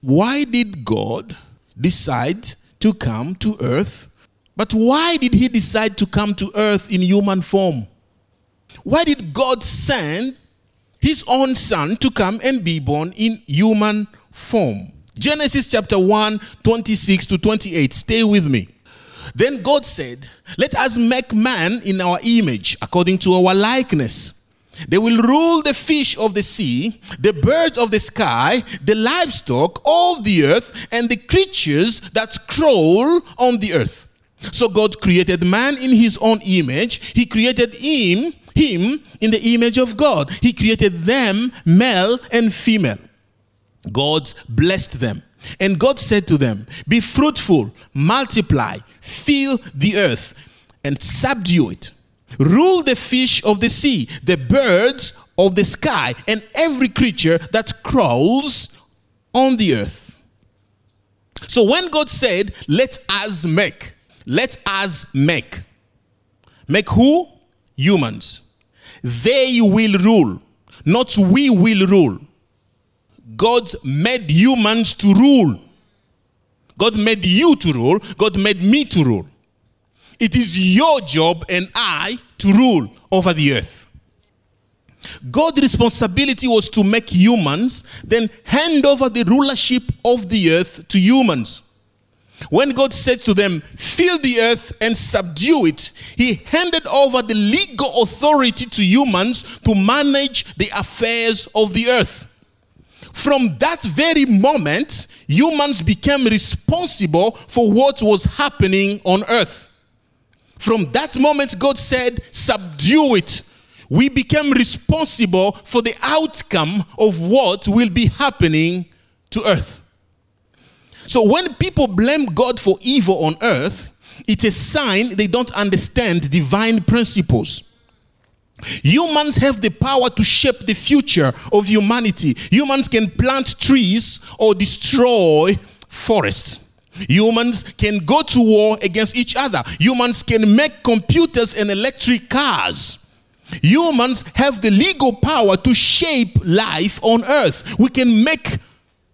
Why did God decide to come to earth? But why did he decide to come to earth in human form? Why did God send his own son to come and be born in human form? Genesis chapter 1, 26 to 28. Stay with me. Then God said, Let us make man in our image, according to our likeness. They will rule the fish of the sea, the birds of the sky, the livestock, all the earth, and the creatures that crawl on the earth. So God created man in his own image. He created him, him in the image of God. He created them, male and female. God blessed them. And God said to them, Be fruitful, multiply, fill the earth, and subdue it. Rule the fish of the sea, the birds of the sky, and every creature that crawls on the earth. So when God said, Let us make, let us make. Make who? Humans. They will rule, not we will rule. God made humans to rule. God made you to rule. God made me to rule. It is your job and I to rule over the earth. God's responsibility was to make humans, then hand over the rulership of the earth to humans. When God said to them, Fill the earth and subdue it, He handed over the legal authority to humans to manage the affairs of the earth. From that very moment, humans became responsible for what was happening on earth. From that moment, God said, Subdue it. We became responsible for the outcome of what will be happening to earth. So when people blame God for evil on earth, it's a sign they don't understand divine principles. Humans have the power to shape the future of humanity. Humans can plant trees or destroy forests. Humans can go to war against each other. Humans can make computers and electric cars. Humans have the legal power to shape life on earth. We can make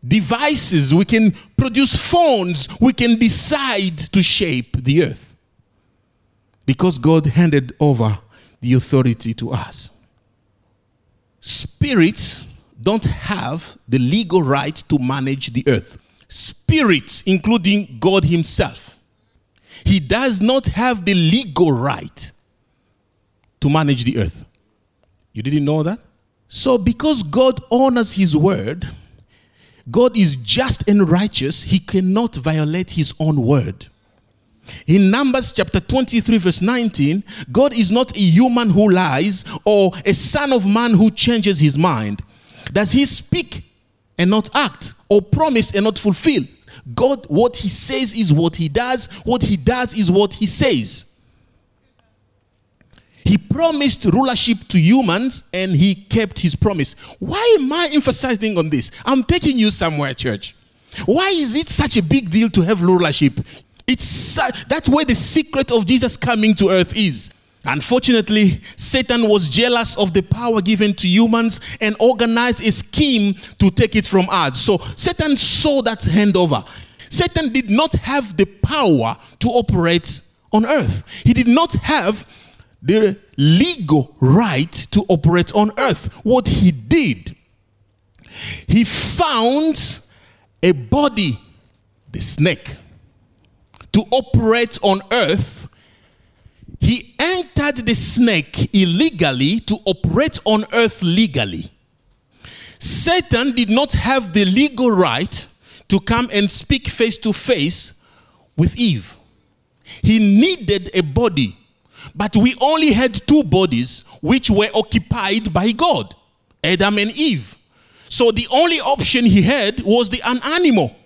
devices, we can produce phones, we can decide to shape the earth. Because God handed over the authority to us. Spirits don't have the legal right to manage the earth. Spirits, including God Himself, He does not have the legal right to manage the earth. You didn't know that? So, because God honors His word, God is just and righteous, He cannot violate His own word. In Numbers chapter 23, verse 19, God is not a human who lies or a son of man who changes his mind. Does he speak and not act or promise and not fulfill? God, what he says is what he does, what he does is what he says. He promised rulership to humans and he kept his promise. Why am I emphasizing on this? I'm taking you somewhere, church. Why is it such a big deal to have rulership? It's that's where the secret of Jesus coming to earth is. Unfortunately, Satan was jealous of the power given to humans and organized a scheme to take it from us. So Satan saw that handover. Satan did not have the power to operate on earth. He did not have the legal right to operate on earth. What he did, he found a body, the snake, to operate on earth. He entered the snake illegally to operate on earth legally. Satan did not have the legal right to come and speak face to face with Eve. He needed a body but we only had two bodies which were occupied by God Adam and Eve. So the only option he had was the an animal.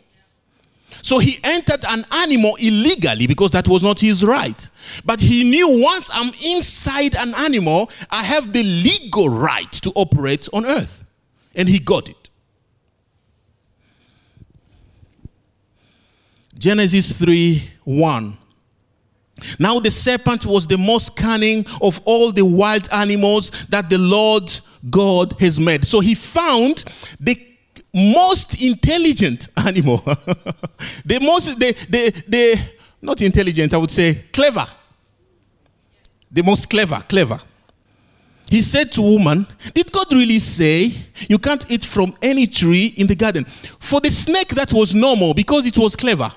So he entered an animal illegally because that was not his right. But he knew once I'm inside an animal, I have the legal right to operate on earth. And he got it. Genesis 3 1. Now the serpent was the most cunning of all the wild animals that the Lord God has made. So he found the most intelligent animal. the most, the, the, the, not intelligent, I would say clever. The most clever, clever. He said to woman, Did God really say you can't eat from any tree in the garden? For the snake, that was normal because it was clever.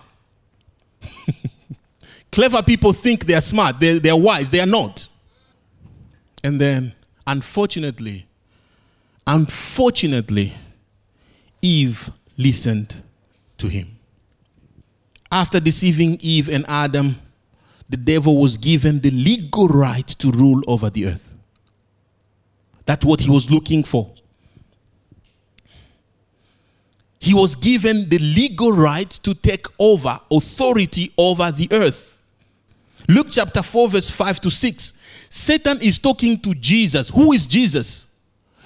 clever people think they are smart, they, they are wise, they are not. And then, unfortunately, unfortunately, Eve listened to him. After deceiving Eve and Adam, the devil was given the legal right to rule over the earth. That's what he was looking for. He was given the legal right to take over authority over the earth. Luke chapter 4, verse 5 to 6. Satan is talking to Jesus. Who is Jesus?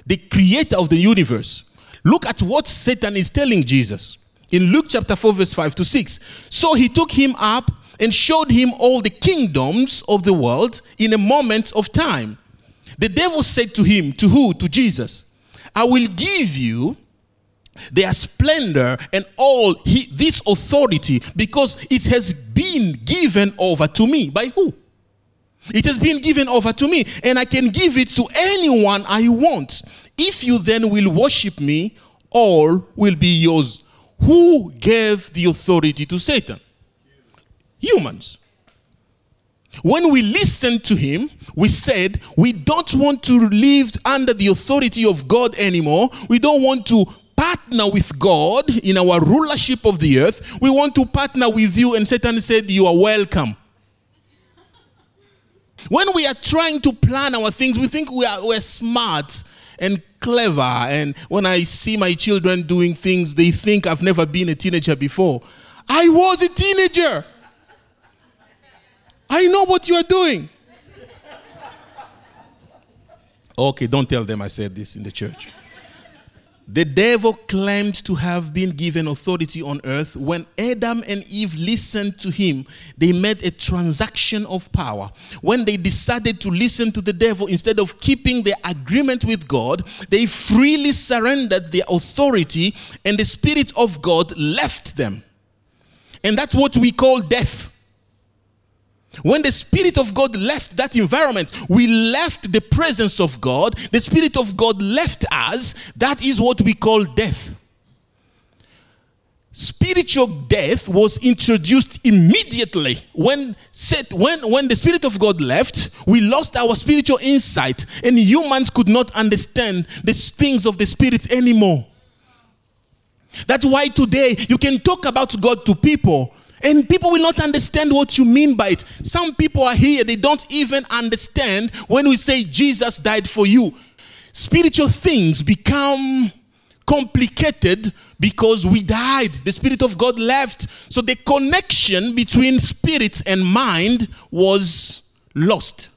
The creator of the universe. Look at what Satan is telling Jesus in Luke chapter 4, verse 5 to 6. So he took him up and showed him all the kingdoms of the world in a moment of time. The devil said to him, To who? To Jesus, I will give you their splendor and all this authority because it has been given over to me. By who? It has been given over to me, and I can give it to anyone I want. If you then will worship me, all will be yours. Who gave the authority to Satan? Humans. When we listened to him, we said we don't want to live under the authority of God anymore. We don't want to partner with God in our rulership of the earth. We want to partner with you. And Satan said, You are welcome. When we are trying to plan our things, we think we are we're smart and clever. And when I see my children doing things, they think I've never been a teenager before. I was a teenager. I know what you are doing. Okay, don't tell them I said this in the church. The devil claimed to have been given authority on earth. When Adam and Eve listened to him, they made a transaction of power. When they decided to listen to the devil instead of keeping their agreement with God, they freely surrendered their authority and the Spirit of God left them. And that's what we call death. When the Spirit of God left that environment, we left the presence of God. The Spirit of God left us. That is what we call death. Spiritual death was introduced immediately when set, when, when the Spirit of God left, we lost our spiritual insight, and humans could not understand the things of the Spirit anymore. That's why today you can talk about God to people, and people will not understand what you mean by it. Some people are here, they don't even understand when we say Jesus died for you. Spiritual things become complicated because we died. The Spirit of God left. So the connection between spirit and mind was lost.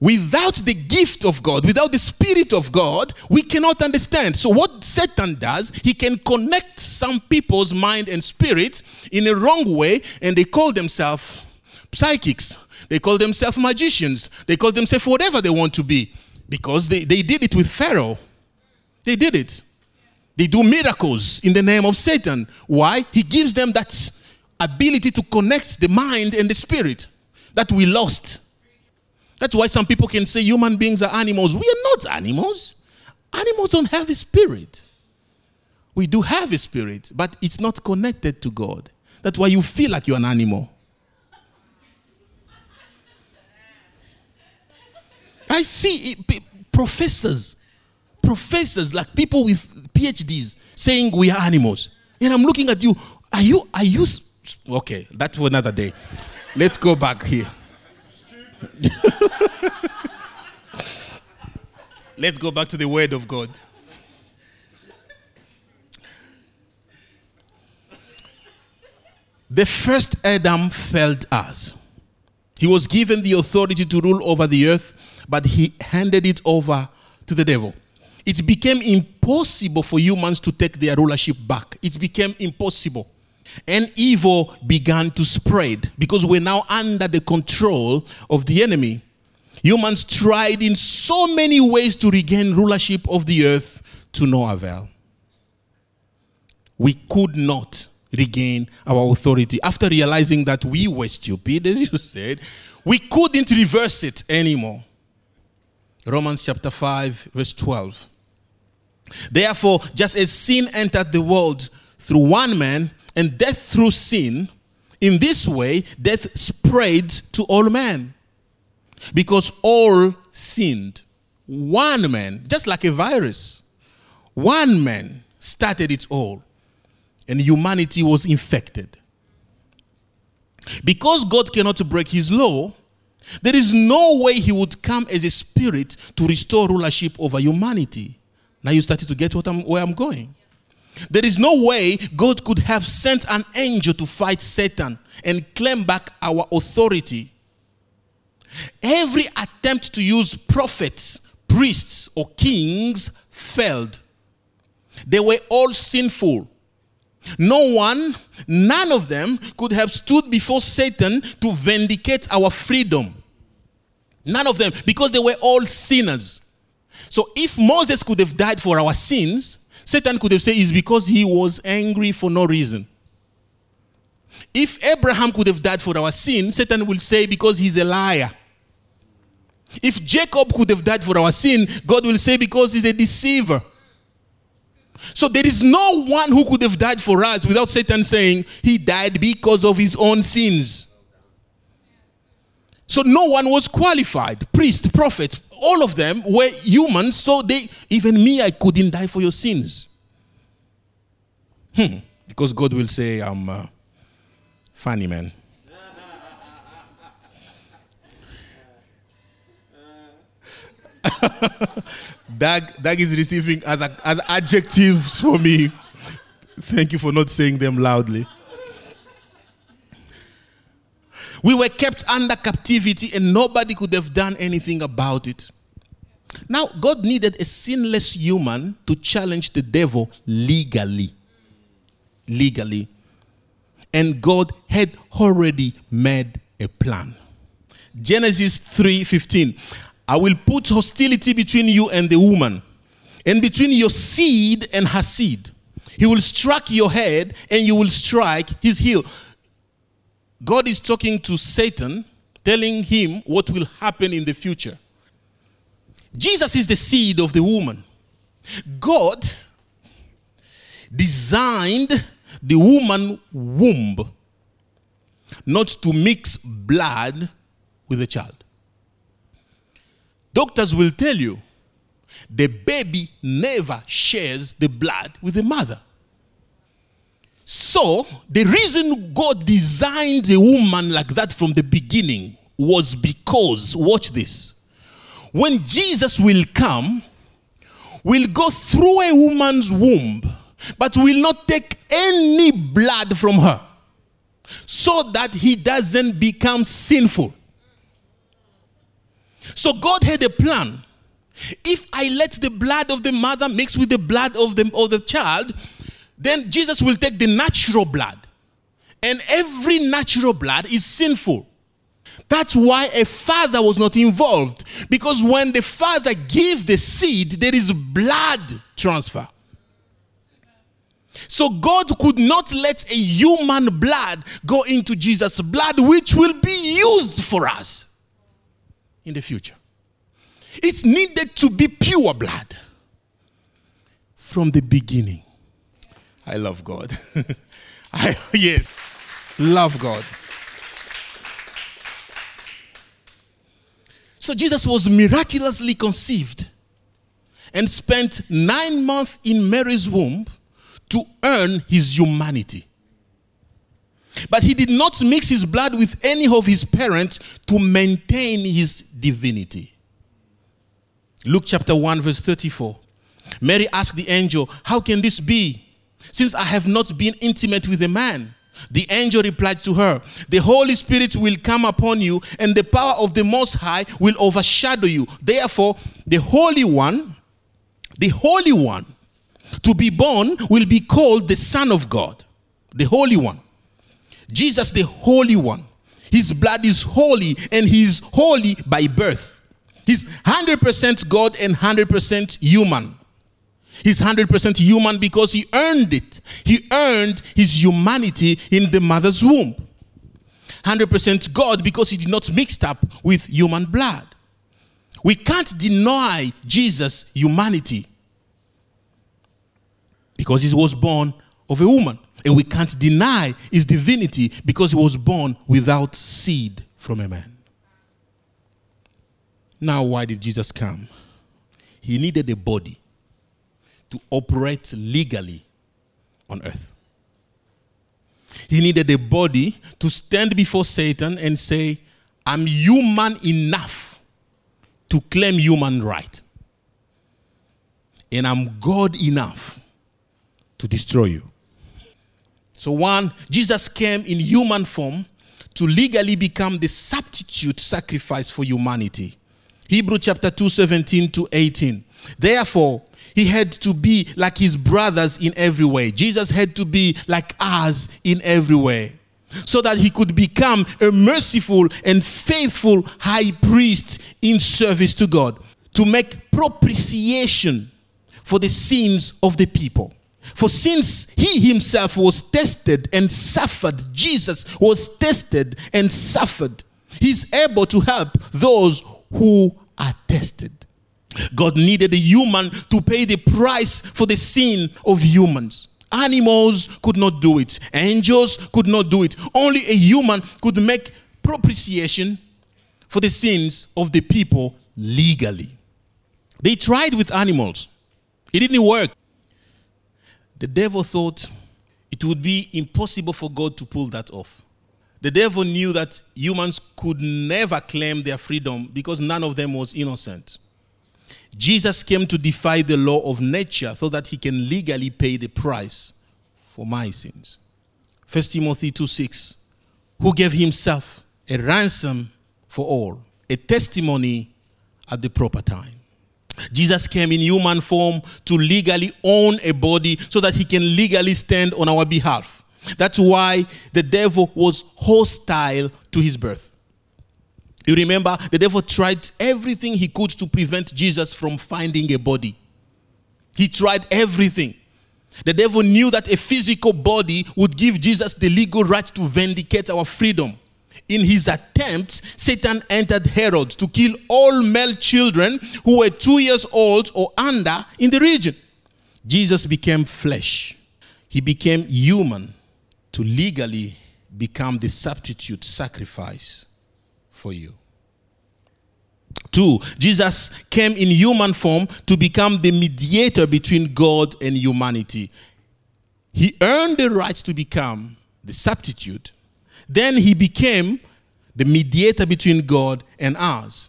Without the gift of God, without the Spirit of God, we cannot understand. So, what Satan does, he can connect some people's mind and spirit in a wrong way, and they call themselves psychics. They call themselves magicians. They call themselves whatever they want to be because they, they did it with Pharaoh. They did it. They do miracles in the name of Satan. Why? He gives them that ability to connect the mind and the spirit that we lost. That's why some people can say human beings are animals. We are not animals. Animals don't have a spirit. We do have a spirit, but it's not connected to God. That's why you feel like you're an animal. I see professors, professors, like people with PhDs saying we are animals. And I'm looking at you. Are you, are you, okay, that's for another day. Let's go back here. Let's go back to the Word of God. The first Adam failed us. He was given the authority to rule over the earth, but he handed it over to the devil. It became impossible for humans to take their rulership back. It became impossible and evil began to spread because we're now under the control of the enemy. Humans tried in so many ways to regain rulership of the earth to no avail. we could not regain our authority. After realizing that we were stupid, as you said, we couldn't reverse it anymore. Romans chapter 5, verse 12. Therefore, just as sin entered the world through one man and death through sin, in this way death spread to all men because all sinned. One man, just like a virus, one man started it all, and humanity was infected. Because God cannot break his law, there is no way he would come as a spirit to restore rulership over humanity. Now you started to get what I'm, where I'm going. There is no way God could have sent an angel to fight Satan and claim back our authority. Every attempt to use prophets, priests, or kings failed. They were all sinful. No one, none of them could have stood before Satan to vindicate our freedom. None of them, because they were all sinners. So if Moses could have died for our sins, Satan could have said it's because he was angry for no reason. If Abraham could have died for our sin, Satan will say because he's a liar. If Jacob could have died for our sin, God will say because he's a deceiver. So there is no one who could have died for us without Satan saying he died because of his own sins. So no one was qualified. Priest, prophet, all of them were humans, so they even me, I couldn't die for your sins. Hmm. Because God will say, I'm uh, funny man. Doug, Doug is receiving other, other adjectives for me. Thank you for not saying them loudly. We were kept under captivity and nobody could have done anything about it. Now, God needed a sinless human to challenge the devil legally. Legally. And God had already made a plan. Genesis 3:15. I will put hostility between you and the woman, and between your seed and her seed. He will strike your head, and you will strike his heel. God is talking to Satan, telling him what will happen in the future. Jesus is the seed of the woman. God designed the woman womb not to mix blood with the child. Doctors will tell you the baby never shares the blood with the mother. So, the reason God designed a woman like that from the beginning was because, watch this, when Jesus will come, will go through a woman's womb, but will not take any blood from her so that he doesn't become sinful. So, God had a plan. If I let the blood of the mother mix with the blood of the, of the child, then Jesus will take the natural blood. And every natural blood is sinful. That's why a father was not involved. Because when the father gives the seed, there is blood transfer. So God could not let a human blood go into Jesus' blood, which will be used for us in the future. It's needed to be pure blood from the beginning. I love God. I, yes, love God. So Jesus was miraculously conceived and spent nine months in Mary's womb to earn his humanity. But he did not mix his blood with any of his parents to maintain his divinity. Luke chapter 1, verse 34. Mary asked the angel, How can this be? Since I have not been intimate with a man. The angel replied to her, The Holy Spirit will come upon you, and the power of the Most High will overshadow you. Therefore, the Holy One, the Holy One to be born will be called the Son of God. The Holy One. Jesus, the Holy One. His blood is holy, and he is holy by birth. He's 100% God and 100% human. He's 100% human because he earned it. He earned his humanity in the mother's womb. 100% God because he did not mix up with human blood. We can't deny Jesus' humanity because he was born of a woman. And we can't deny his divinity because he was born without seed from a man. Now, why did Jesus come? He needed a body to operate legally on earth. He needed a body to stand before Satan and say, I'm human enough to claim human right. And I'm God enough to destroy you. So, one, Jesus came in human form to legally become the substitute sacrifice for humanity. Hebrew chapter 2, 17 to 18. Therefore, he had to be like his brothers in every way. Jesus had to be like us in every way so that he could become a merciful and faithful high priest in service to God to make propitiation for the sins of the people. For since he himself was tested and suffered, Jesus was tested and suffered, he's able to help those who are tested. God needed a human to pay the price for the sin of humans. Animals could not do it, angels could not do it. Only a human could make propitiation for the sins of the people legally. They tried with animals, it didn't work. The devil thought it would be impossible for God to pull that off. The devil knew that humans could never claim their freedom because none of them was innocent. Jesus came to defy the law of nature so that he can legally pay the price for my sins. 1 Timothy 2 6, who gave himself a ransom for all, a testimony at the proper time. Jesus came in human form to legally own a body so that he can legally stand on our behalf. That's why the devil was hostile to his birth. You remember, the devil tried everything he could to prevent Jesus from finding a body. He tried everything. The devil knew that a physical body would give Jesus the legal right to vindicate our freedom. In his attempt, Satan entered Herod to kill all male children who were two years old or under in the region. Jesus became flesh, he became human to legally become the substitute sacrifice for you. Two, Jesus came in human form to become the mediator between God and humanity. He earned the right to become the substitute. Then he became the mediator between God and us.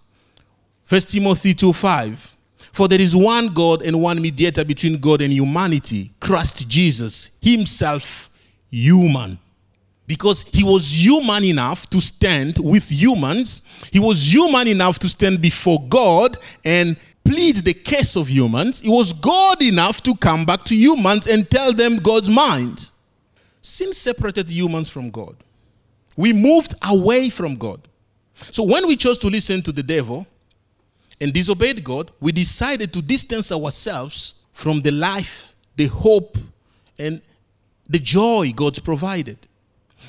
1 Timothy 2 5. For there is one God and one mediator between God and humanity, Christ Jesus, himself human because he was human enough to stand with humans. He was human enough to stand before God and plead the case of humans. He was God enough to come back to humans and tell them God's mind. Sin separated humans from God. We moved away from God. So when we chose to listen to the devil and disobeyed God, we decided to distance ourselves from the life, the hope, and the joy God provided.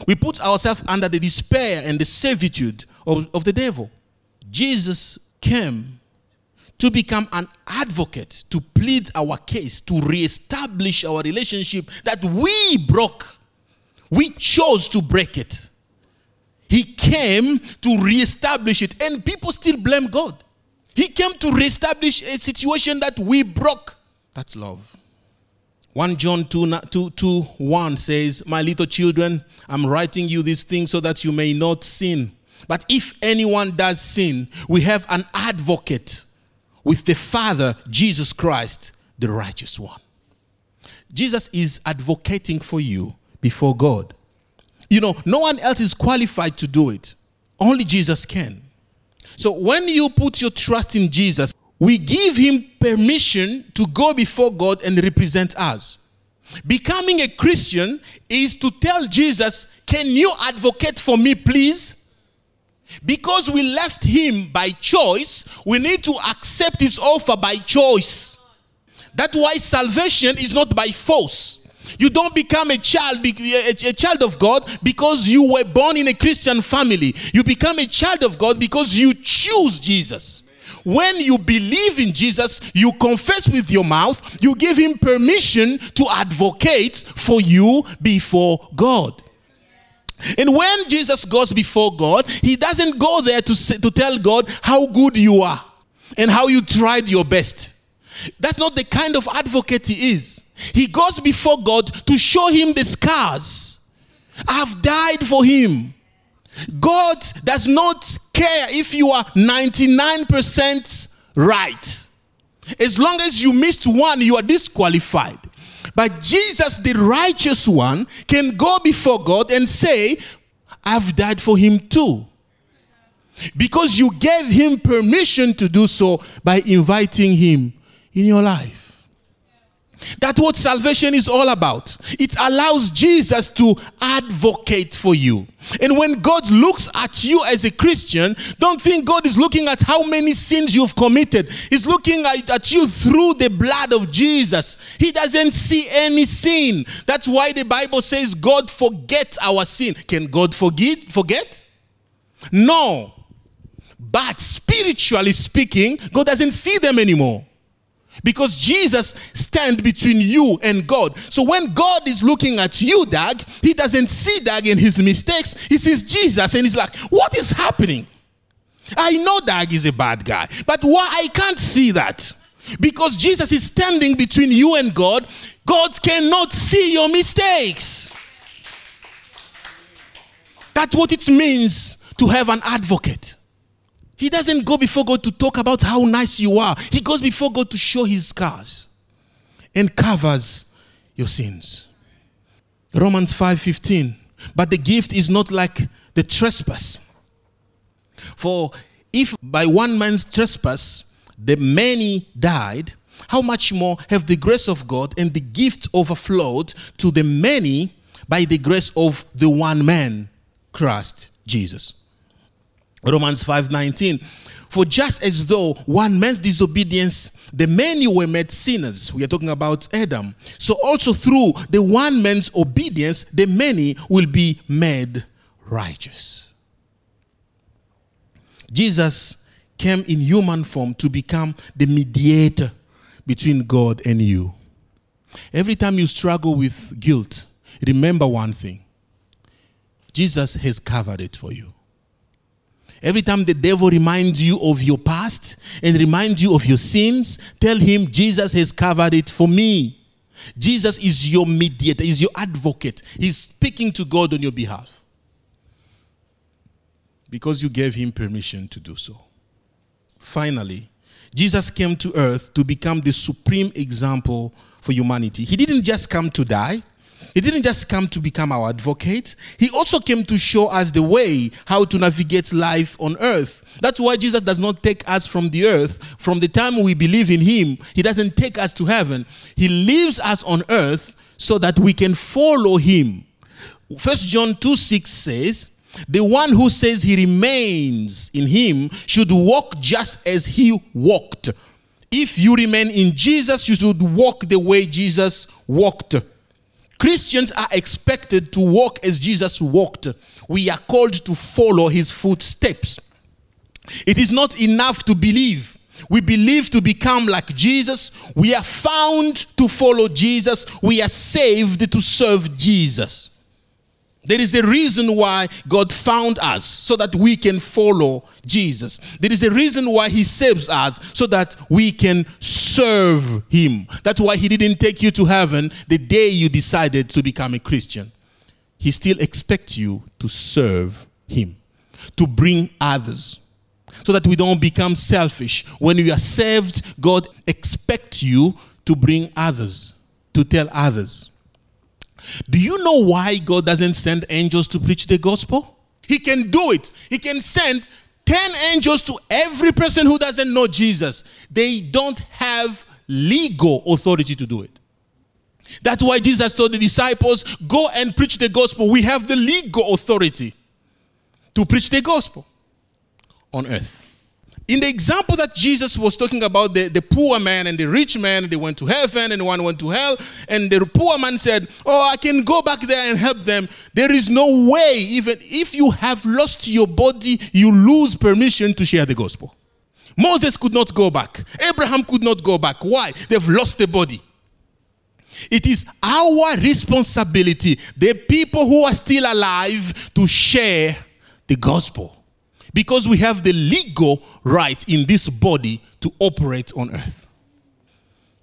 We put ourselves under the despair and the servitude of, of the devil. Jesus came to become an advocate, to plead our case, to reestablish our relationship that we broke. We chose to break it. He came to reestablish it, and people still blame God. He came to reestablish a situation that we broke. That's love. 1 John 2, 2, 2 1 says, My little children, I'm writing you these things so that you may not sin. But if anyone does sin, we have an advocate with the Father, Jesus Christ, the righteous one. Jesus is advocating for you before God. You know, no one else is qualified to do it, only Jesus can. So when you put your trust in Jesus, we give him permission to go before God and represent us. Becoming a Christian is to tell Jesus, Can you advocate for me, please? Because we left him by choice, we need to accept his offer by choice. That's why salvation is not by force. You don't become a child, a child of God because you were born in a Christian family. You become a child of God because you choose Jesus. When you believe in Jesus, you confess with your mouth, you give him permission to advocate for you before God. And when Jesus goes before God, he doesn't go there to, say, to tell God how good you are and how you tried your best. That's not the kind of advocate he is. He goes before God to show him the scars. I've died for him. God does not care if you are 99% right. As long as you missed one, you are disqualified. But Jesus, the righteous one, can go before God and say, I've died for him too. Because you gave him permission to do so by inviting him in your life. That's what salvation is all about. It allows Jesus to advocate for you. And when God looks at you as a Christian, don't think God is looking at how many sins you've committed. He's looking at, at, you through the blood of Jesus. He doesn't see any sin. That's why the Bible says God forget our sin. Can God forget? Forget? No. But spiritually speaking, God doesn't see them anymore. Because Jesus stands between you and God. So when God is looking at you, Doug, he doesn't see Doug and his mistakes. He sees Jesus and he's like, what is happening? I know Doug is a bad guy, but why I can't see that? Because Jesus is standing between you and God. God cannot see your mistakes. That's what it means to have an advocate. He doesn't go before God to talk about how nice you are. He goes before God to show his scars and covers your sins. Romans 5:15. But the gift is not like the trespass. For if by one man's trespass the many died, how much more have the grace of God and the gift overflowed to the many by the grace of the one man, Christ Jesus? Romans 5:19 For just as though one man's disobedience the many were made sinners. We are talking about Adam. So also through the one man's obedience the many will be made righteous. Jesus came in human form to become the mediator between God and you. Every time you struggle with guilt remember one thing. Jesus has covered it for you Every time the devil reminds you of your past and reminds you of your sins, tell him Jesus has covered it for me. Jesus is your mediator, is your advocate. He's speaking to God on your behalf. Because you gave him permission to do so. Finally, Jesus came to earth to become the supreme example for humanity. He didn't just come to die, he didn't just come to become our advocate, he also came to show us the way how to navigate life on earth. That's why Jesus does not take us from the earth. From the time we believe in him, he doesn't take us to heaven. He leaves us on earth so that we can follow him. First John 2 6 says, the one who says he remains in him should walk just as he walked. If you remain in Jesus, you should walk the way Jesus walked. Christians are expected to walk as Jesus walked. We are called to follow his footsteps. It is not enough to believe. We believe to become like Jesus. We are found to follow Jesus. We are saved to serve Jesus. There is a reason why God found us so that we can follow Jesus. There is a reason why He saves us so that we can serve Him. That's why He didn't take you to heaven the day you decided to become a Christian. He still expects you to serve Him, to bring others, so that we don't become selfish. When we are saved, God expects you to bring others, to tell others. Do you know why God doesn't send angels to preach the gospel? He can do it. He can send 10 angels to every person who doesn't know Jesus. They don't have legal authority to do it. That's why Jesus told the disciples, Go and preach the gospel. We have the legal authority to preach the gospel on earth. In the example that Jesus was talking about, the, the poor man and the rich man, they went to heaven and one went to hell. And the poor man said, Oh, I can go back there and help them. There is no way, even if you have lost your body, you lose permission to share the gospel. Moses could not go back. Abraham could not go back. Why? They've lost the body. It is our responsibility, the people who are still alive, to share the gospel because we have the legal right in this body to operate on earth.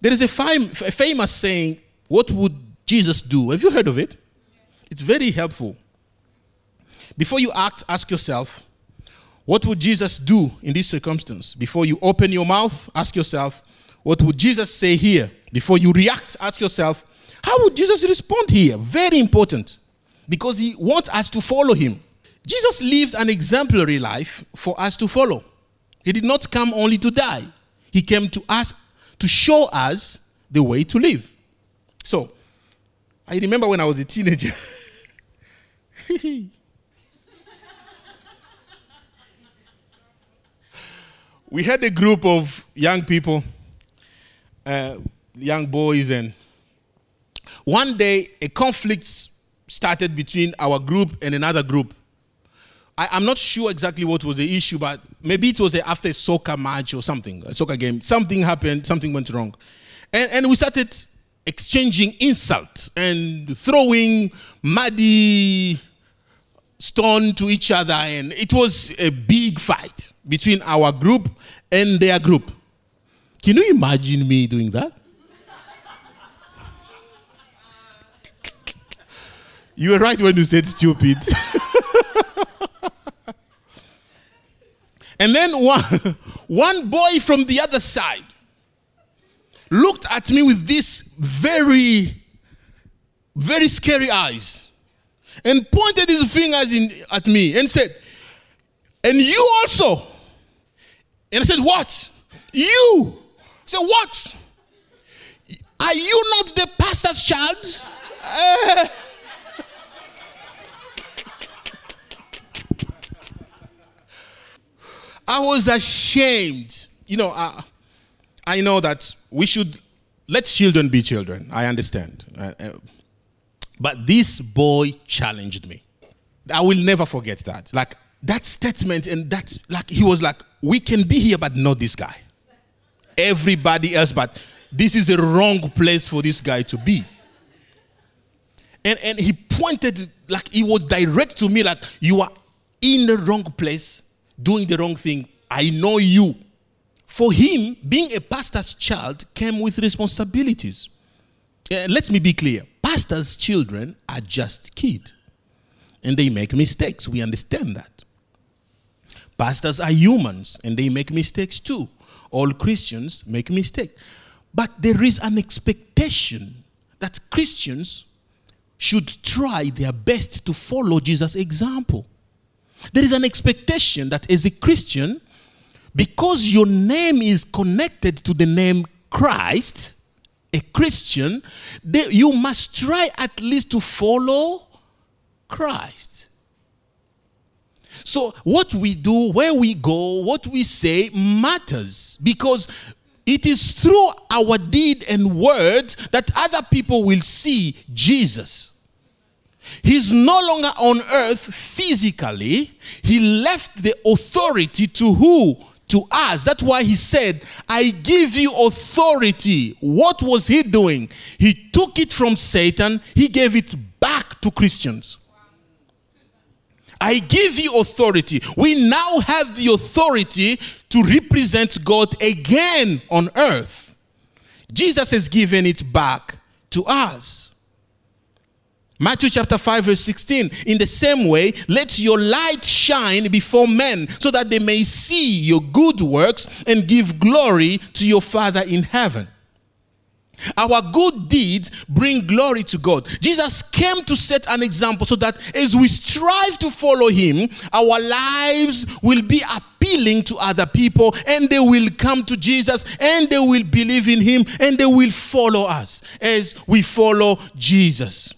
There is a, fam- a famous saying, What would Jesus do? Have you heard of it? It's very helpful. Before you act, ask yourself, What would Jesus do in this circumstance? Before you open your mouth, ask yourself, What would Jesus say here? Before you react, ask yourself, How would Jesus respond here? Very important because he wants us to follow him. Jesus lived an exemplary life for us to follow. He did not come only to die, He came to us to show us the way to live. So, I remember when I was a teenager. we had a group of young people, uh, young boys, and one day a conflict started between our group and another group. I, am not sure exactly what was the issue, but maybe it was a, after a soccer match or something, a soccer game. Something happened, something went wrong. And, and we started exchanging insults and throwing muddy stone to each other. And it was a big fight between our group and their group. Can you imagine me doing that? you were right when you said stupid. And then one, one boy from the other side looked at me with these very, very scary eyes and pointed his fingers in, at me and said, And you also. And I said, What? You. I said, What? Are you not the pastor's child? Uh, I was ashamed. You know, I, I know that we should let children be children. I understand. Uh, uh, but this boy challenged me. I will never forget that. Like that statement, and that, like, he was like, we can be here, but not this guy. Everybody else, but this is a wrong place for this guy to be. And, and he pointed, like, he was direct to me, like, you are in the wrong place doing the wrong thing. I know you. For him, being a pastor's child came with responsibilities. Uh, let me be clear pastors' children are just kids, and they make mistakes. We understand that. Pastors are humans, and they make mistakes too. All Christians make mistakes. But there is an expectation that Christians should try their best to follow Jesus' example. There is an expectation that as a Christian, because your name is connected to the name Christ, a Christian, you must try at least to follow Christ. So, what we do, where we go, what we say matters because it is through our deed and words that other people will see Jesus. He's no longer on earth physically. He left the authority to who? To us. That's why he said, I give you authority. What was he doing? He took it from Satan, he gave it back to Christians. I give you authority. We now have the authority to represent God again on earth. Jesus has given it back to us. Matthew chapter 5, verse 16. In the same way, let your light shine before men so that they may see your good works and give glory to your Father in heaven. Our good deeds bring glory to God. Jesus came to set an example so that as we strive to follow Him, our lives will be appealing to other people and they will come to Jesus and they will believe in Him and they will follow us as we follow Jesus.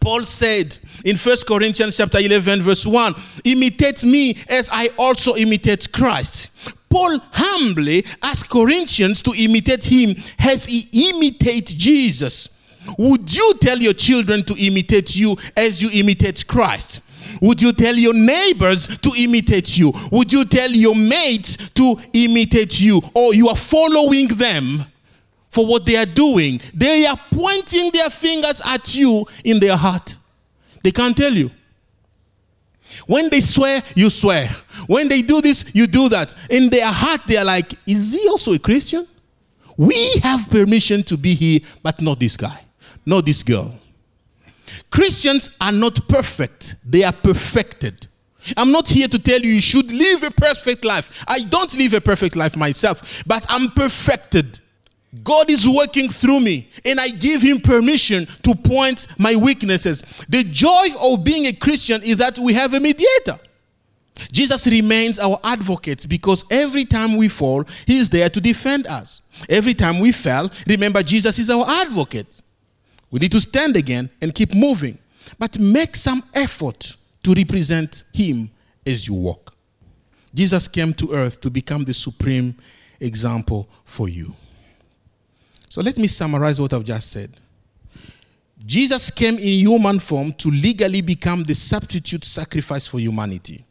Paul said in 1 Corinthians chapter 11 verse 1, imitate me as I also imitate Christ. Paul humbly asked Corinthians to imitate him as he imitate Jesus. Would you tell your children to imitate you as you imitate Christ? Would you tell your neighbors to imitate you? Would you tell your mates to imitate you? Or you are following them for what they are doing? They are pointing their fingers at you in their heart. They can't tell you. When they swear, you swear. When they do this, you do that. In their heart, they are like, Is he also a Christian? We have permission to be here, but not this guy, not this girl. Christians are not perfect, they are perfected. I'm not here to tell you you should live a perfect life. I don't live a perfect life myself, but I'm perfected. God is working through me, and I give Him permission to point my weaknesses. The joy of being a Christian is that we have a mediator. Jesus remains our advocate because every time we fall, He is there to defend us. Every time we fell, remember Jesus is our advocate. We need to stand again and keep moving, but make some effort to represent Him as you walk. Jesus came to earth to become the supreme example for you. So let me summarize what I've just said. Jesus came in human form to legally become the substitute sacrifice for humanity,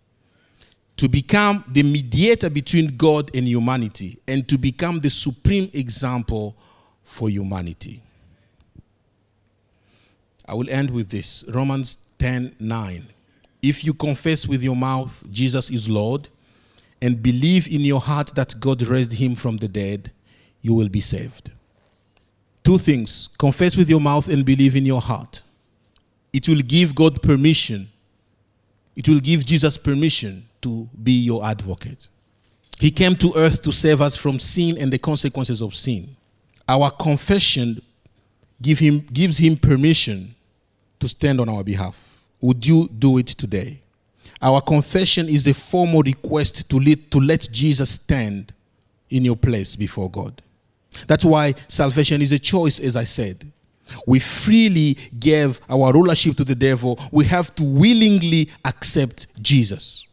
to become the mediator between God and humanity, and to become the supreme example for humanity. I will end with this Romans 10 9. If you confess with your mouth Jesus is Lord and believe in your heart that God raised him from the dead, you will be saved. Two things confess with your mouth and believe in your heart. It will give God permission, it will give Jesus permission to be your advocate. He came to earth to save us from sin and the consequences of sin. Our confession give him, gives him permission to stand on our behalf. Would you do it today? Our confession is a formal request to, lead, to let Jesus stand in your place before God. That's why salvation is a choice, as I said. We freely gave our rulership to the devil. We have to willingly accept Jesus.